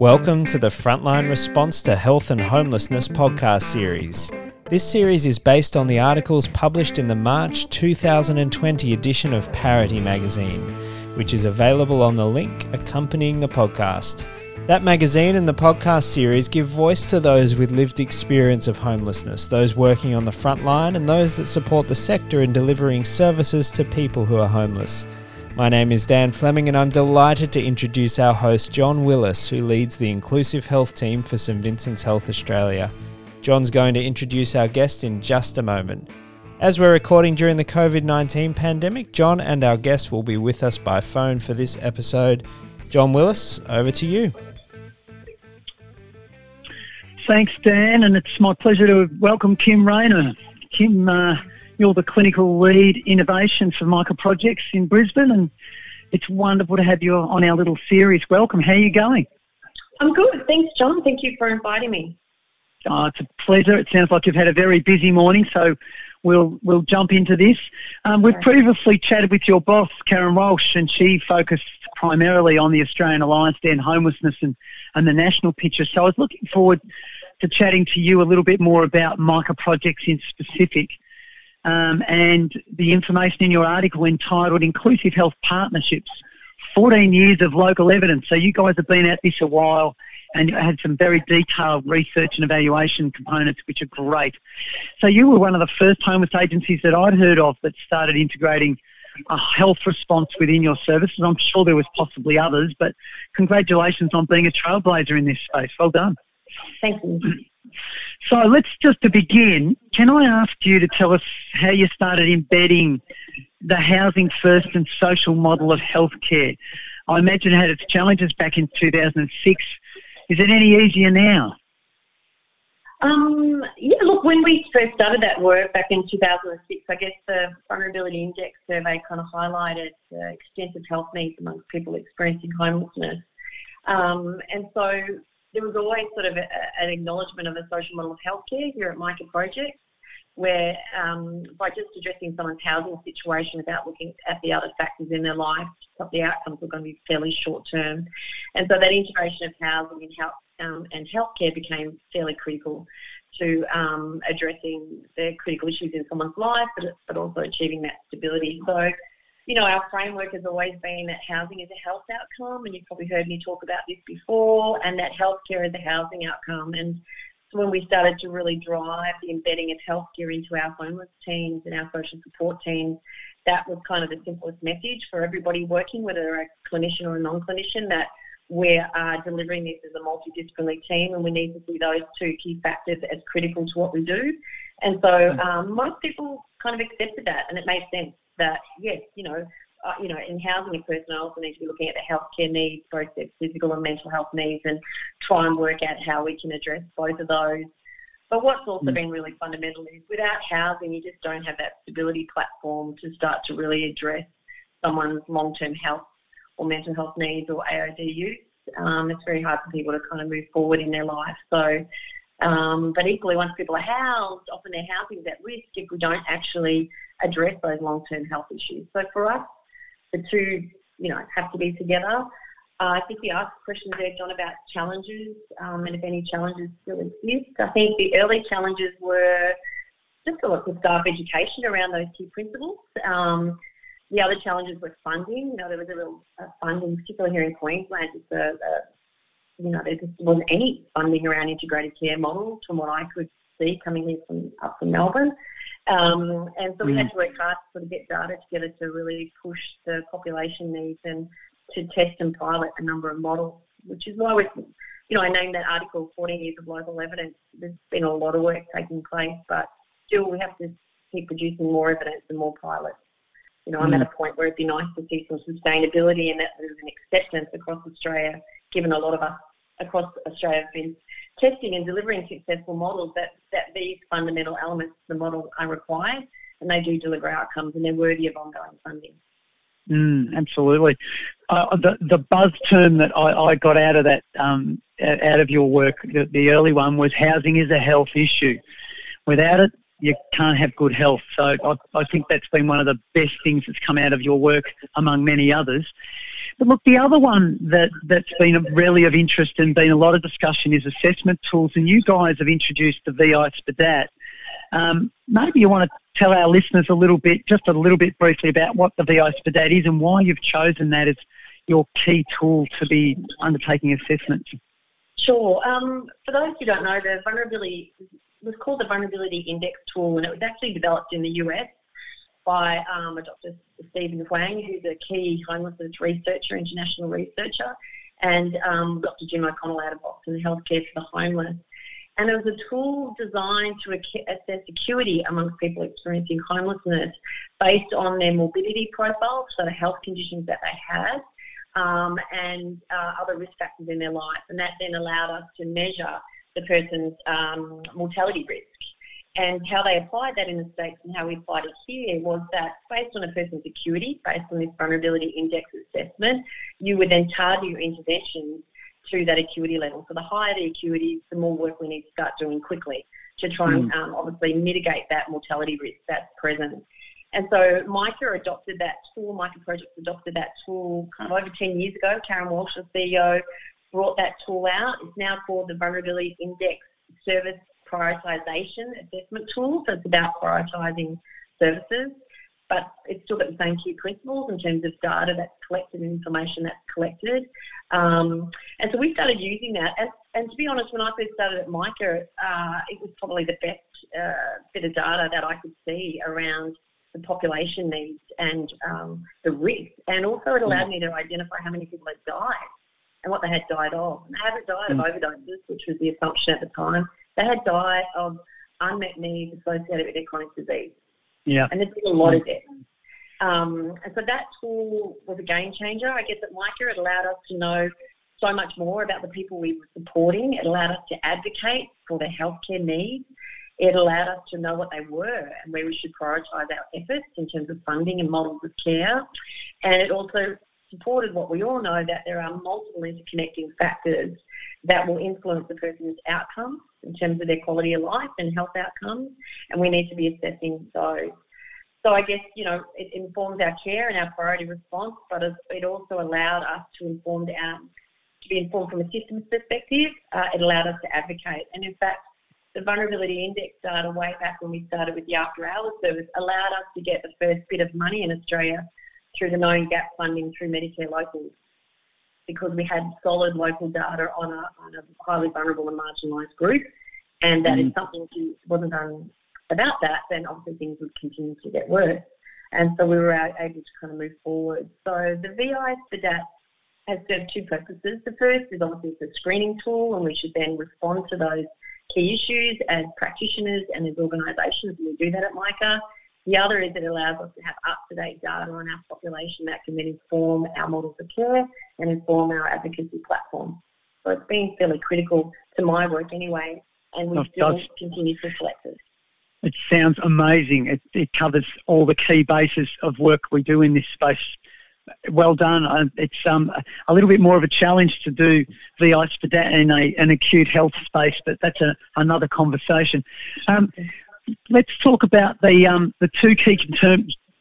Welcome to the Frontline Response to Health and Homelessness podcast series. This series is based on the articles published in the March 2020 edition of Parity magazine, which is available on the link accompanying the podcast. That magazine and the podcast series give voice to those with lived experience of homelessness, those working on the front line, and those that support the sector in delivering services to people who are homeless. My name is Dan Fleming, and I'm delighted to introduce our host, John Willis, who leads the Inclusive Health team for St Vincent's Health Australia. John's going to introduce our guest in just a moment. As we're recording during the COVID 19 pandemic, John and our guest will be with us by phone for this episode. John Willis, over to you. Thanks, Dan, and it's my pleasure to welcome Kim Rayner. Kim, uh, you're the clinical lead innovation for Micah Projects in Brisbane, and it's wonderful to have you on our little series. Welcome. How are you going? I'm good. Thanks, John. Thank you for inviting me. Oh, it's a pleasure. It sounds like you've had a very busy morning, so we'll we'll jump into this. Um, we've previously chatted with your boss, Karen Walsh, and she focused primarily on the Australian Alliance to End Homelessness and, and the national picture. So I was looking forward to chatting to you a little bit more about Micah projects in specific um, and the information in your article entitled Inclusive Health Partnerships 14 Years of Local Evidence. So, you guys have been at this a while and had some very detailed research and evaluation components, which are great. So, you were one of the first homeless agencies that I'd heard of that started integrating a health response within your services. I'm sure there was possibly others, but congratulations on being a trailblazer in this space. Well done. Thank you. So let's just to begin, can I ask you to tell us how you started embedding the housing first and social model of healthcare? I imagine it had its challenges back in 2006. Is it any easier now? Um, yeah, look, when we first started that work back in 2006, I guess the Vulnerability Index survey kind of highlighted uh, extensive health needs amongst people experiencing homelessness. Um, and so there was always sort of a, an acknowledgement of a social model of healthcare here at Micah Project, where um, by just addressing someone's housing situation without looking at the other factors in their life, the outcomes were going to be fairly short term. And so that integration of housing and health um, and healthcare became fairly critical to um, addressing the critical issues in someone's life, but, but also achieving that stability. So you know, our framework has always been that housing is a health outcome, and you've probably heard me talk about this before, and that healthcare is a housing outcome. And so when we started to really drive the embedding of healthcare into our homeless teams and our social support teams, that was kind of the simplest message for everybody working, whether they're a clinician or a non-clinician, that we're uh, delivering this as a multidisciplinary team, and we need to see those two key factors as critical to what we do. And so mm. um, most people kind of accepted that, and it made sense that yes, you know, uh, you know, in housing a person, I also need to be looking at the healthcare needs, both their physical and mental health needs, and try and work out how we can address both of those. But what's also mm. been really fundamental is without housing, you just don't have that stability platform to start to really address someone's long-term health or mental health needs or AOD use. Um, it's very hard for people to kind of move forward in their life. So um, but equally, once people are housed, often their housing is at risk if we don't actually address those long-term health issues. So for us, the two, you know, have to be together. Uh, I think you asked questions there, John, about challenges um, and if any challenges still exist. I think the early challenges were just a lot of staff education around those key principles. Um, the other challenges were funding. You know, there was a real uh, funding, particularly here in Queensland, just a, a you know, there just wasn't any funding around integrated care models from what I could see coming here from up from Melbourne. Um, and so we mm. had to work hard to sort of get data together to really push the population needs and to test and pilot a number of models, which is why we, you know, I named that article 14 Years of Local Evidence. There's been a lot of work taking place, but still we have to keep producing more evidence and more pilots. You know, I'm at mm. a point where it'd be nice to see some sustainability and that there's an acceptance across Australia, given a lot of us across Australia have been testing and delivering successful models that, that these fundamental elements of the model are required and they do deliver outcomes and they're worthy of ongoing funding. Mm, absolutely. Uh, the, the buzz term that I, I got out of that, um, out of your work, the, the early one was housing is a health issue. Without it, you can't have good health. So I, I think that's been one of the best things that's come out of your work, among many others. But look, the other one that, that's been really of interest and been a lot of discussion is assessment tools. And you guys have introduced the VI SPDAT. Um, maybe you want to tell our listeners a little bit, just a little bit briefly, about what the VI SPDAT is and why you've chosen that as your key tool to be undertaking assessments. Sure. Um, for those who don't know, the vulnerability was called the Vulnerability Index Tool, and it was actually developed in the US by um, a Dr. Stephen Hwang, who's a key homelessness researcher, international researcher, and um, Dr. Jim O'Connell out of Boston Healthcare for the Homeless. And it was a tool designed to assess acuity amongst people experiencing homelessness based on their morbidity profile, so the health conditions that they had, um, and uh, other risk factors in their life. And that then allowed us to measure the person's um, mortality risk. And how they applied that in the States and how we applied it here was that based on a person's acuity, based on this vulnerability index assessment, you would then target your interventions to that acuity level. So the higher the acuity, the more work we need to start doing quickly to try and mm. um, obviously mitigate that mortality risk that's present. And so Micah adopted that tool, Micah Projects adopted that tool kind of over 10 years ago. Karen Walsh, the CEO, brought that tool out. It's now called the Vulnerability Index Service Prioritization Assessment Tool. So it's about prioritising services, but it's still got the same key principles in terms of data that's collected and information that's collected. Um, and so we started using that. And, and, to be honest, when I first started at Micah, uh, it was probably the best uh, bit of data that I could see around the population needs and um, the risk. And also it allowed me to identify how many people had died and what they had died of. And they haven't died mm. of overdoses, which was the assumption at the time. They had died of unmet needs associated with their chronic disease. Yeah. And there's been a lot of deaths. Um, and so that tool was a game changer. I guess at Micah, it allowed us to know so much more about the people we were supporting. It allowed us to advocate for their healthcare needs. It allowed us to know what they were and where we should prioritise our efforts in terms of funding and models of care. And it also supported what we all know that there are multiple interconnecting factors that will influence the person's outcomes in terms of their quality of life and health outcomes, and we need to be assessing those. So I guess you know it informs our care and our priority response, but it also allowed us to inform our to be informed from a systems perspective. Uh, it allowed us to advocate, and in fact, the vulnerability index data way back when we started with the after hours service allowed us to get the first bit of money in Australia through the known Gap funding through Medicare Locals because we had solid local data on a, on a highly vulnerable and marginalised group. And that mm. if something wasn't done about that, then obviously things would continue to get worse. And so we were able to kind of move forward. So the VI SPDAT has served two purposes. The first is obviously it's a screening tool, and we should then respond to those key issues as practitioners and as organisations. and We do that at Micah. The other is it allows us to have up-to-date data on our population that can then inform our models of care and inform our advocacy platform. So it's been fairly critical to my work anyway, and we oh, still does. continue to collect it. It sounds amazing. It, it, covers all the key bases of work we do in this space. Well done. It's um, a little bit more of a challenge to do VI for data in a, an acute health space, but that's a, another conversation. Um, let's talk about the um, the two key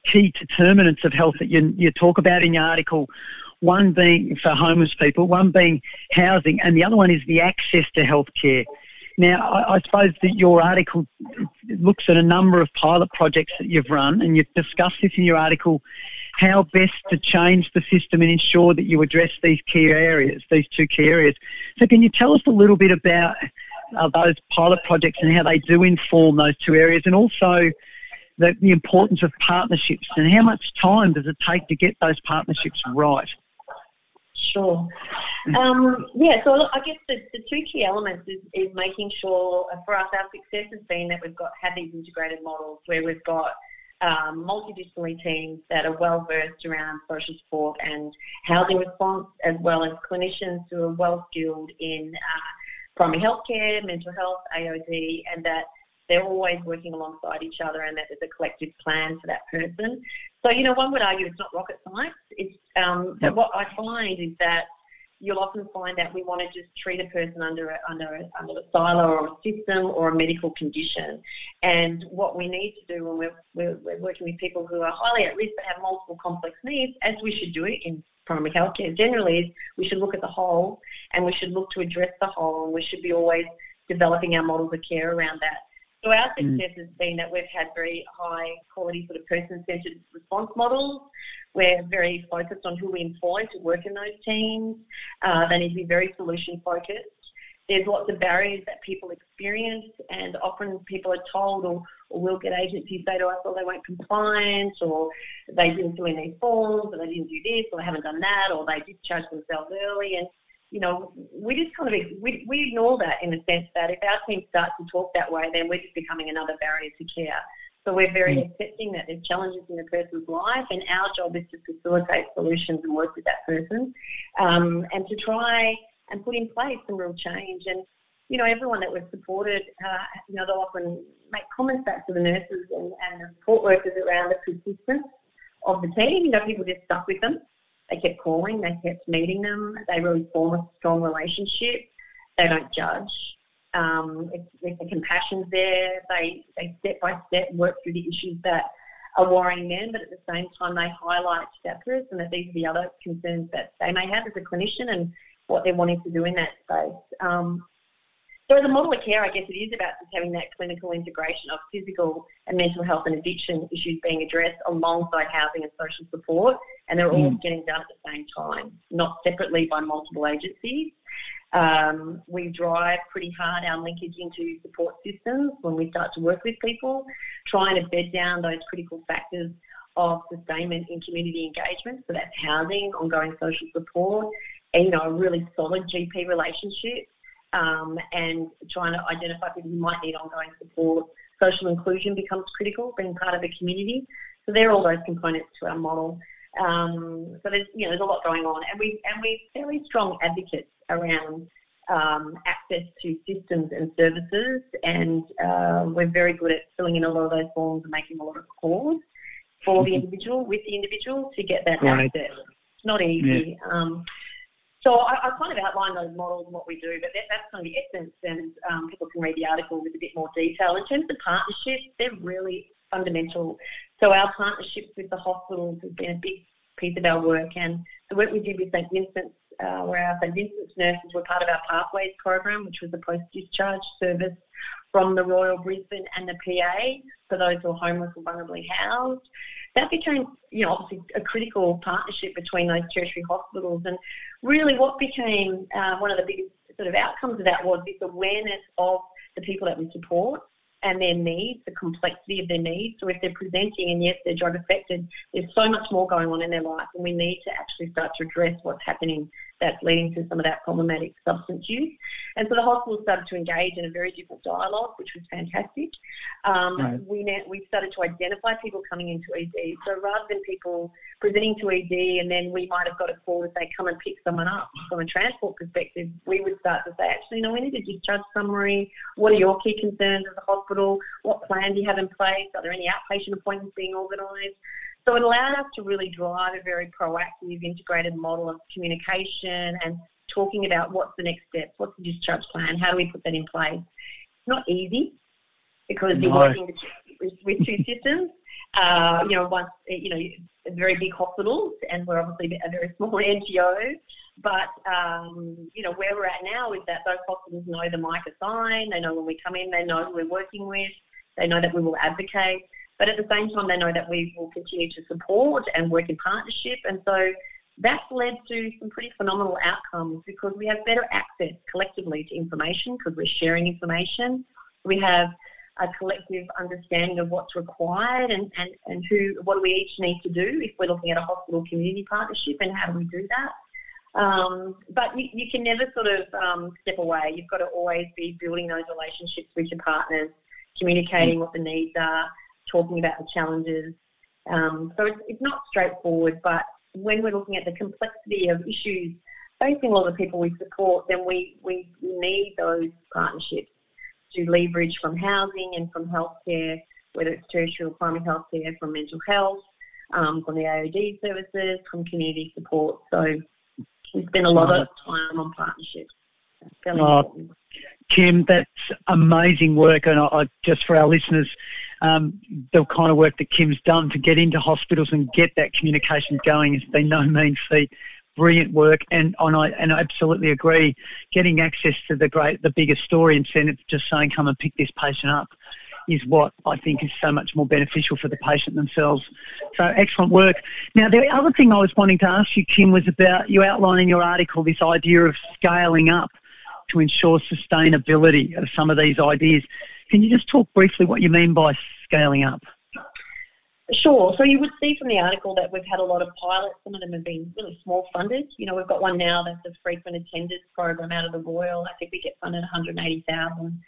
key determinants of health that you, you talk about in your article. One being for homeless people, one being housing, and the other one is the access to healthcare. Now, I, I suppose that your article looks at a number of pilot projects that you've run, and you've discussed this in your article how best to change the system and ensure that you address these key areas, these two key areas. So, can you tell us a little bit about uh, those pilot projects and how they do inform those two areas, and also the, the importance of partnerships and how much time does it take to get those partnerships right? Sure. Um, yeah, so I guess the, the two key elements is, is making sure uh, for us our success has been that we've got had these integrated models where we've got um, multidisciplinary teams that are well versed around social support and housing response, as well as clinicians who are well skilled in uh, primary healthcare, mental health, AOD, and that they're always working alongside each other and that there's a collective plan for that person. So, you know, one would argue it's not rocket science. It's um, yep. what I find is that you'll often find that we want to just treat a person under a, under a, under a silo or a system or a medical condition. And what we need to do when we're, we're, we're working with people who are highly at risk but have multiple complex needs, as we should do it in primary healthcare generally, is we should look at the whole and we should look to address the whole and we should be always developing our models of care around that. So our mm. success has been that we've had very high quality sort of person-centered response models. We're very focused on who we employ to work in those teams. Uh, they need to be very solution focused. There's lots of barriers that people experience, and often people are told, or, or we'll get agencies say to us, "Well, they weren't compliant, or they didn't fill in their forms, or they didn't do this, or they haven't done that, or they discharged themselves early." And you know, we just kind of we, we ignore that in the sense that if our team starts to talk that way, then we're just becoming another barrier to care. So we're very mm. accepting that there's challenges in a person's life, and our job is to facilitate solutions and work with that person, um, and to try and put in place some real change. And you know, everyone that we've supported, uh, you know, they'll often make comments back to the nurses and, and the support workers around the persistence of the team. You know, people just stuck with them. They kept calling, they kept meeting them, they really form a strong relationship. They don't judge. Um, if, the compassion's there, they, they step by step work through the issues that are worrying them, but at the same time, they highlight that person that these are the other concerns that they may have as a clinician and what they're wanting to do in that space. Um, so as a model of care, I guess it is about just having that clinical integration of physical and mental health and addiction issues being addressed alongside housing and social support, and they're all mm. getting done at the same time, not separately by multiple agencies. Um, we drive pretty hard our linkage into support systems when we start to work with people, trying to bed down those critical factors of sustainment in community engagement. So that's housing, ongoing social support, you know a really solid GP relationship um, and trying to identify people who might need ongoing support. Social inclusion becomes critical, being part of a community. So they're all those components to our model. Um, so there's you know there's a lot going on, and we and we're fairly strong advocates around um, access to systems and services, and uh, we're very good at filling in a lot of those forms and making a lot of calls for the mm-hmm. individual with the individual to get that right. access. It's not easy. Yeah. Um, so I, I, kind of outlined those models and what we do, but that, that's kind of the essence, and um, people can read the article with a bit more detail. In terms of partnerships, they're really fundamental. So our partnerships with the hospitals has been a big piece of our work, and the work we did with St Vincent's, uh, where our St Vincent's nurses were part of our Pathways program, which was a post-discharge service from the Royal Brisbane and the PA for those who are homeless or vulnerably housed. That became, you know, obviously a critical partnership between those tertiary hospitals. And really, what became uh, one of the biggest sort of outcomes of that was this awareness of the people that we support and their needs, the complexity of their needs. So if they're presenting and yes, they're drug affected, there's so much more going on in their life, and we need to actually start to address what's happening that's leading to some of that problematic substance use. And so the hospital started to engage in a very different dialogue, which was fantastic. Um, right. We we started to identify people coming into ED. So rather than people presenting to ED and then we might have got a call to say come and pick someone up from a transport perspective, we would start to say actually no, we need a discharge summary. What are your key concerns as a hospital? What plan do you have in place? Are there any outpatient appointments being organised? So it allowed us to really drive a very proactive, integrated model of communication and talking about what's the next step, what's the discharge plan, how do we put that in place. It's not easy because no. you're working with, with two systems. Uh, you know, once you know, very big hospitals, and we're obviously a very small NGO. But um, you know, where we're at now is that those hospitals know the Micah sign. They know when we come in. They know who we're working with. They know that we will advocate. But at the same time, they know that we will continue to support and work in partnership. And so that's led to some pretty phenomenal outcomes because we have better access collectively to information because we're sharing information. We have a collective understanding of what's required and, and, and who what do we each need to do if we're looking at a hospital community partnership and how do we do that. Um, but you, you, can never sort of um, step away. You've got to always be building those relationships with your partners, communicating what the needs are, talking about the challenges. Um, so it's, it's not straightforward, but when we're looking at the complexity of issues facing a lot of people we support, then we, we need those partnerships to leverage from housing and from healthcare, whether it's tertiary or primary healthcare, from mental health, um, from the AOD services, from community support. So We spend a lot of time on partnerships. Oh, Kim, that's amazing work, and I, I, just for our listeners, um, the kind of work that Kim's done to get into hospitals and get that communication going has been no mean feat. Brilliant work, and, and I and I absolutely agree. Getting access to the great, the biggest story instead of just saying, "Come and pick this patient up," is what I think is so much more beneficial for the patient themselves. So excellent work. Now, the other thing I was wanting to ask you, Kim, was about you outline in your article this idea of scaling up to ensure sustainability of some of these ideas. Can you just talk briefly what you mean by scaling up? Sure. So you would see from the article that we've had a lot of pilots. Some of them have been really small funded. You know, we've got one now that's a frequent attenders program out of the Royal. I think we get funded 180,000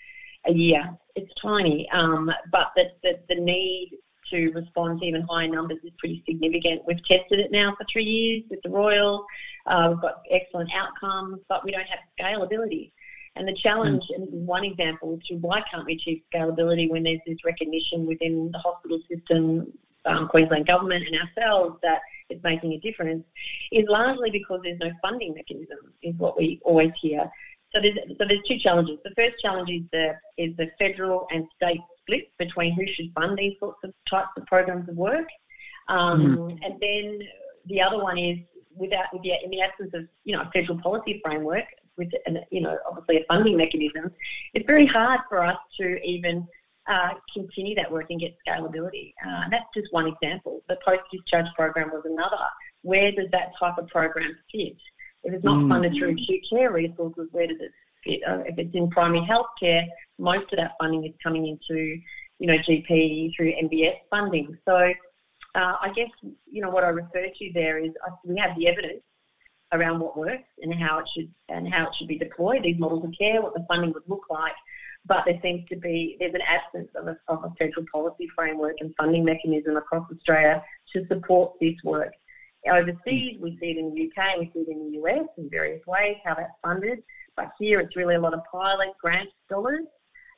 a year. It's tiny, um, but the, the, the need to respond to even higher numbers is pretty significant. We've tested it now for three years with the Royal. Uh, we've got excellent outcomes, but we don't have scalability. And the challenge, mm. and this is one example to why can't we achieve scalability when there's this recognition within the hospital system, um, Queensland government and ourselves that it's making a difference, is largely because there's no funding mechanism, is what we always hear. So there's, so there's two challenges. The first challenge is the, is the federal and state split between who should fund these sorts of types of programs of work. Um, mm. And then the other one is without, with the, in the absence of you know a federal policy framework with an, you know obviously a funding mechanism, it's very hard for us to even uh, continue that work and get scalability. Uh, that's just one example. The post discharge program was another. Where does that type of program fit? If it's not mm. funded through acute care resources, where does it fit? Uh, if it's in primary health care, most of that funding is coming into, you know, GP through MBS funding. So uh, I guess, you know, what I refer to there is uh, we have the evidence around what works and how it should and how it should be deployed, these models of care, what the funding would look like. But there seems to be there's an absence of a, of a federal policy framework and funding mechanism across Australia to support this work. Overseas, we see it in the UK, we see it in the US in various ways, how that's funded. But here it's really a lot of pilot grant dollars.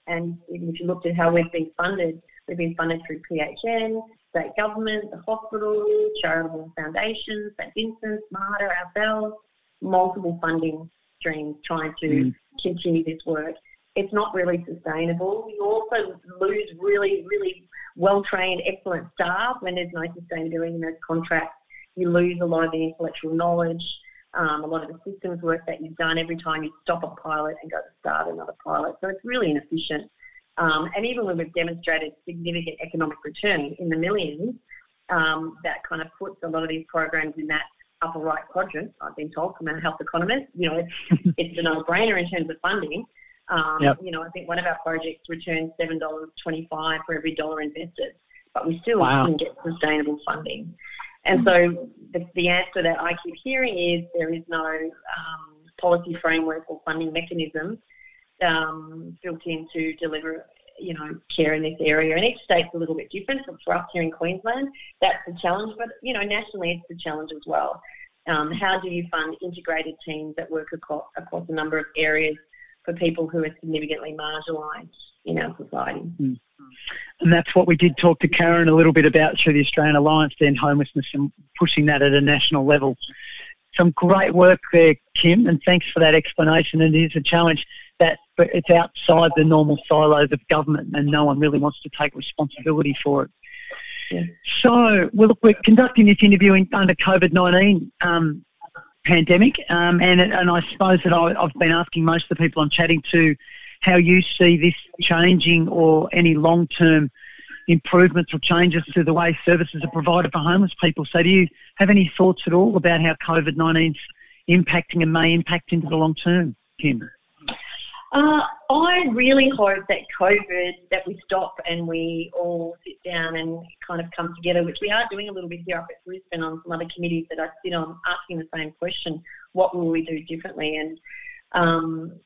And if you looked at how we've been funded, we've been funded through PHN, state government, the hospital, charitable foundations, St Vincent's, Mater, ourselves, multiple funding streams trying to mm. continue this work. It's not really sustainable. You also lose really, really well trained, excellent staff when there's no sustainability in those contracts you lose a lot of the intellectual knowledge, um, a lot of the systems work that you've done every time you stop a pilot and go to start another pilot. So it's really inefficient. Um, and even when we've demonstrated significant economic return in the millions, um, that kind of puts a lot of these programs in that upper right quadrant, I've been told from a health economist. You know, it's, it's a no-brainer in terms of funding. Um, yep. You know, I think one of our projects returns $7.25 for every dollar invested, but we still wow. not get sustainable funding. And so the, the answer that I keep hearing is there is no um, policy framework or funding mechanism um, built in to deliver, you know, care in this area. And each state's a little bit different. But for us here in Queensland, that's the challenge. But you know, nationally, it's the challenge as well. Um, how do you fund integrated teams that work across, across a number of areas for people who are significantly marginalised in our society? Mm. And that's what we did talk to Karen a little bit about through the Australian Alliance then Homelessness and pushing that at a national level. Some great work there, Kim, and thanks for that explanation. And it is a challenge that but it's outside the normal silos of government and no one really wants to take responsibility for it. Yeah. So, well, look, we're conducting this interview in, under COVID-19 um, pandemic, um, and, and I suppose that I, I've been asking most of the people I'm chatting to how you see this changing or any long term improvements or changes to the way services are provided for homeless people. So, do you have any thoughts at all about how COVID 19 is impacting and may impact into the long term, Kim? Uh, I really hope that COVID, that we stop and we all sit down and kind of come together, which we are doing a little bit here up at Brisbane on some other committees that I sit on, asking the same question: What will we do differently? And um,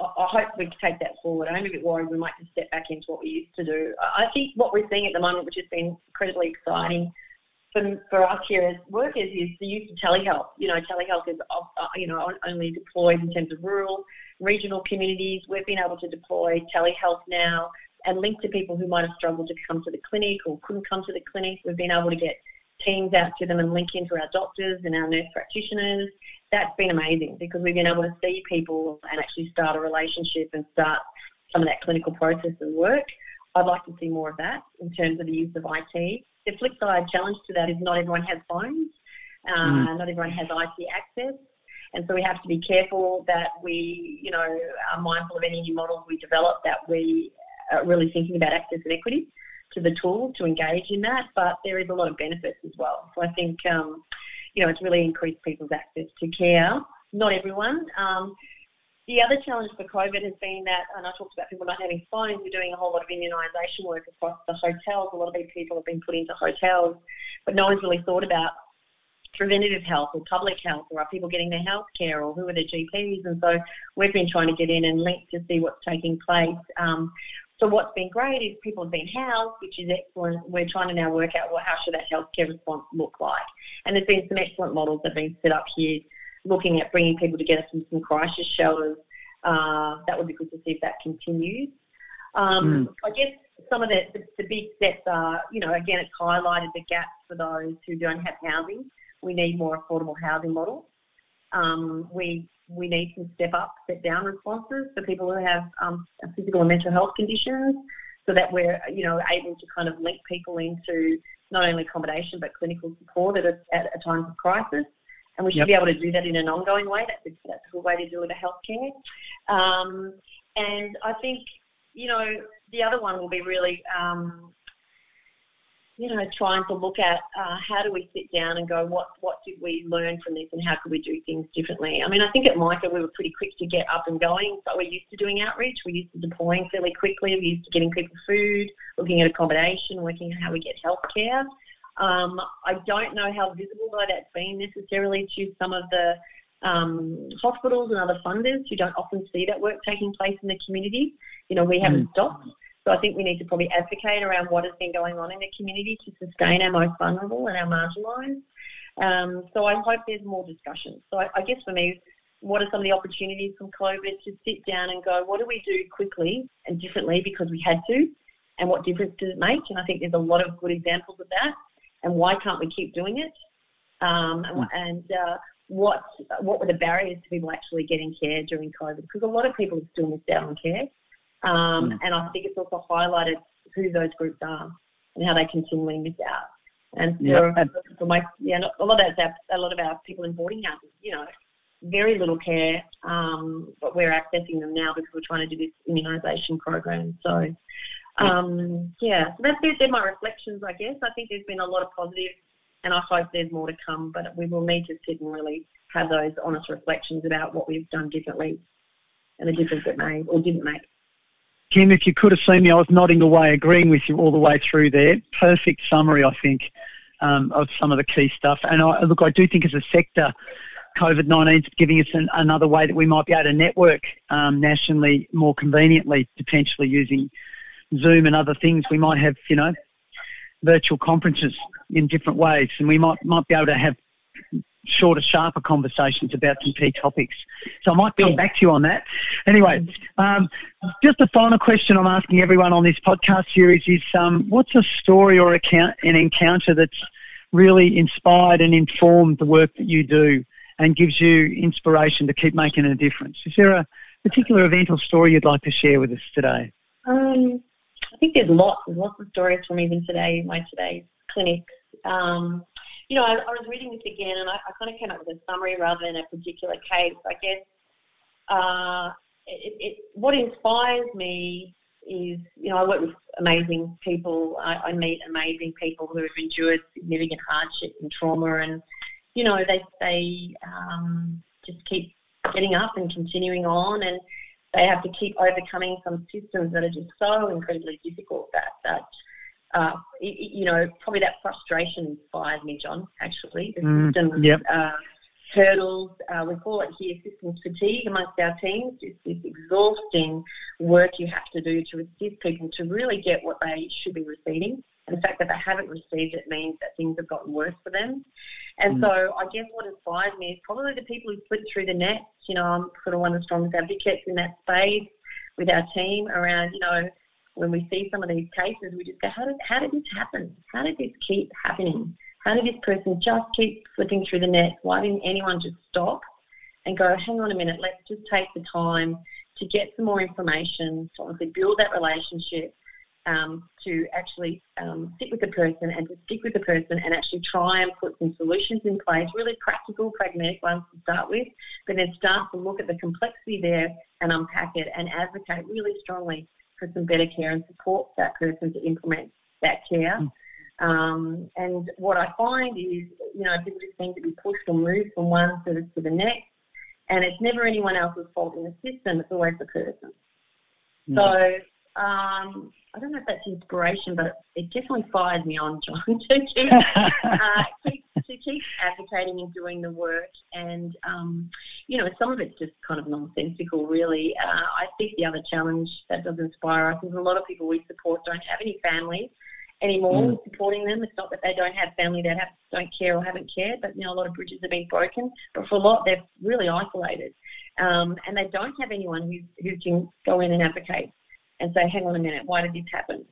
I hope we can take that forward. I'm a bit worried we might just step back into what we used to do. I think what we're seeing at the moment, which has been incredibly exciting for, for us here as workers, is the use of telehealth. You know, telehealth is uh, uh, you know only deployed in terms of rural, regional communities. We've been able to deploy telehealth now and link to people who might have struggled to come to the clinic or couldn't come to the clinic. We've been able to get teams out to them and link into our doctors and our nurse practitioners. That's been amazing because we've been able to see people and actually start a relationship and start some of that clinical process and work. I'd like to see more of that in terms of the use of IT. The flip side challenge to that is not everyone has phones, uh, mm. not everyone has IT access. And so we have to be careful that we, you know, are mindful of any new models we develop that we are really thinking about access and equity to the tool to engage in that. But there is a lot of benefits as well. So I think, um, you know, it's really increased people's access to care. Not everyone. Um, the other challenge for COVID has been that, and I talked about people not having phones, we're doing a whole lot of immunisation work across the hotels. A lot of these people have been put into hotels, but no one's really thought about preventative health or public health, or are people getting their health care, or who are their GPs? And so we've been trying to get in and link to see what's taking place. Um, so what's been great is people have been housed, which is excellent. We're trying to now work out well, how should that healthcare response look like? And there's been some excellent models that have been set up here, looking at bringing people together from some crisis shelters. Uh, that would be good to see if that continues. Um, mm. I guess some of the, the, the, big steps are, you know, again, it's highlighted the gaps for those who don't have housing. We need more affordable housing models. Um, we we need to step up, step down responses for people who have um, physical and mental health conditions, so that we're you know able to kind of link people into not only accommodation but clinical support at a, at a time of crisis. And we should yep. be able to do that in an ongoing way. That's a, that's a good way to deliver healthcare. Um, and I think, you know, the other one will be really um, you know, trying to look at uh, how do we sit down and go, what what did we learn from this, and how could we do things differently? I mean, I think at Micah we were pretty quick to get up and going. So we're used to doing outreach. We're used to deploying fairly quickly. We're used to getting people food, looking at accommodation, working at how we get healthcare. Um, I don't know how visible though that's been necessarily to some of the um, hospitals and other funders who don't often see that work taking place in the community. You know, we haven't mm. stopped. So I think we need to probably advocate around what has been going on in the community to sustain our most vulnerable and our marginalised. Um, so I hope there's more discussion. So I, I, guess for me, what are some of the opportunities from COVID to sit down and go, what do we do quickly and differently because we had to, and what difference does it make? And I think there's a lot of good examples of that. And why can't we keep doing it? Um, and, and uh, what what were the barriers to people actually getting care during COVID? Because a lot of people have still missed out on care. Um, mm. And I think it's also highlighted who those groups are and how they continually miss out. And for, yep. for my, yeah, a lot of that's a lot of our people in boarding houses, you know, very little care, um, but we're accessing them now because we're trying to do this immunisation program. So, um, yeah, so that's they're my reflections, I guess. I think there's been a lot of positives, positive, and I hope there's more to come. But we will need to sit and really have those honest reflections about what we've done differently and the difference it made or didn't make. Kim, if you could have seen me, I was nodding away, agreeing with you all the way through there. Perfect summary, I think, um, of some of the key stuff. And I, look, I do think as a sector, COVID 19 is giving us an, another way that we might be able to network um, nationally more conveniently, potentially using Zoom and other things. We might have, you know, virtual conferences in different ways, and we might might be able to have shorter, sharper conversations about some key topics. So I might come back to you on that. Anyway, um, just a final question I'm asking everyone on this podcast series is um, what's a story or account, an encounter that's really inspired and informed the work that you do and gives you inspiration to keep making a difference? Is there a particular event or story you'd like to share with us today? Um, I think there's lots. Lots of stories from even today, my today's clinic. Um, you know, I, I, was reading this again and I, I, kind of came up with a summary rather than a particular case. I guess uh, it, it, what inspires me is, you know, I work with amazing people. I, I, meet amazing people who have endured significant hardship and trauma, and you know, they they um, just keep getting up and continuing on, and they have to keep overcoming some systems that are just so incredibly difficult that that uh, you know, probably that frustration inspired me, John, actually. The mm, systems, yep. uh, hurdles, uh, we call it here systems fatigue amongst our teams. It's this exhausting work you have to do to assist people to really get what they should be receiving. And the fact that they haven't received it means that things have gotten worse for them. And mm. so I guess what inspires me is probably the people who slipped through the net. You know, I'm sort of one of the strongest advocates in that space with our team around, you know, when we see some of these cases, we just go, how did, how did this happen? How did this keep happening? How did this person just keep slipping through the net? Why didn't anyone just stop and go, hang on a minute, let's just take the time to get some more information, to obviously build that relationship, um, to actually um, sit with the person and to stick with the person and actually try and put some solutions in place, really practical, pragmatic ones to start with, but then start to look at the complexity there and unpack it and advocate really strongly for some better care and support that person to implement that care. Mm. Um, and what I find is, you know, people just seem to be pushed or moved from one to the, to the next, and it's never anyone else's fault in the system, it's always the person. Mm. So um, I don't know if that's inspiration, but it definitely fires me on, John, to keep, uh, keep, to keep advocating and doing the work. And, um, you know, some of it's just kind of nonsensical, really. Uh, I think the other challenge that does inspire us is a lot of people we support don't have any family anymore mm. supporting them. It's not that they don't have family that have, don't care or haven't cared, but, you know, a lot of bridges have been broken. But for a lot, they're really isolated. Um, and they don't have anyone who, who can go in and advocate and say, hang on a minute, why did this happen?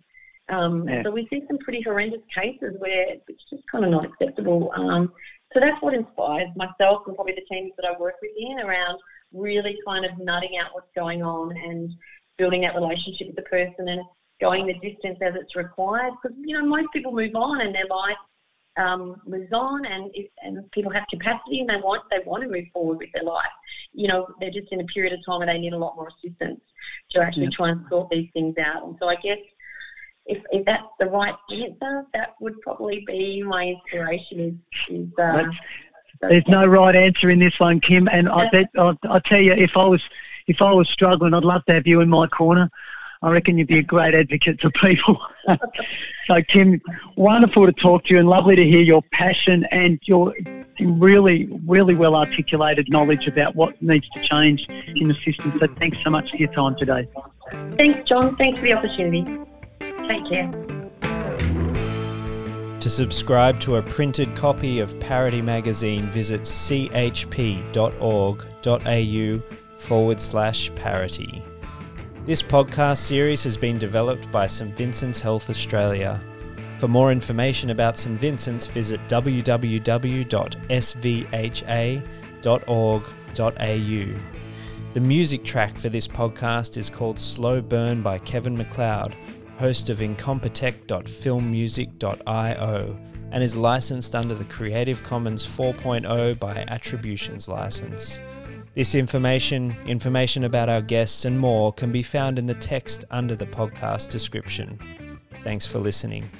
Um, yeah. So we see some pretty horrendous cases where it's just kind of not acceptable. Um, so that's what inspires myself and probably the teams that I work with in around really kind of nutting out what's going on and building that relationship with the person and going the distance as it's required. Because you know most people move on and their life um, moves on, and if, and people have capacity and they want they want to move forward with their life. You know, they're just in a period of time where they need a lot more assistance to actually yeah. try and sort these things out. And so I guess if, if that's the right answer, that would probably be my inspiration. Is, is uh, there's no right answer in this one, Kim. And I bet I'll, I'll tell you, if I was if I was struggling, I'd love to have you in my corner. I reckon you'd be a great advocate for people. so, Kim, wonderful to talk to you and lovely to hear your passion and your really, really well articulated knowledge about what needs to change in the system. So, thanks so much for your time today. Thanks, John. Thanks for the opportunity. Take care. To subscribe to a printed copy of Parity Magazine, visit chp.org.au forward slash parity. This podcast series has been developed by St Vincent's Health Australia. For more information about St Vincent's, visit www.svha.org.au. The music track for this podcast is called Slow Burn by Kevin MacLeod, host of incompetech.filmmusic.io, and is licensed under the Creative Commons 4.0 by Attributions license. This information, information about our guests, and more can be found in the text under the podcast description. Thanks for listening.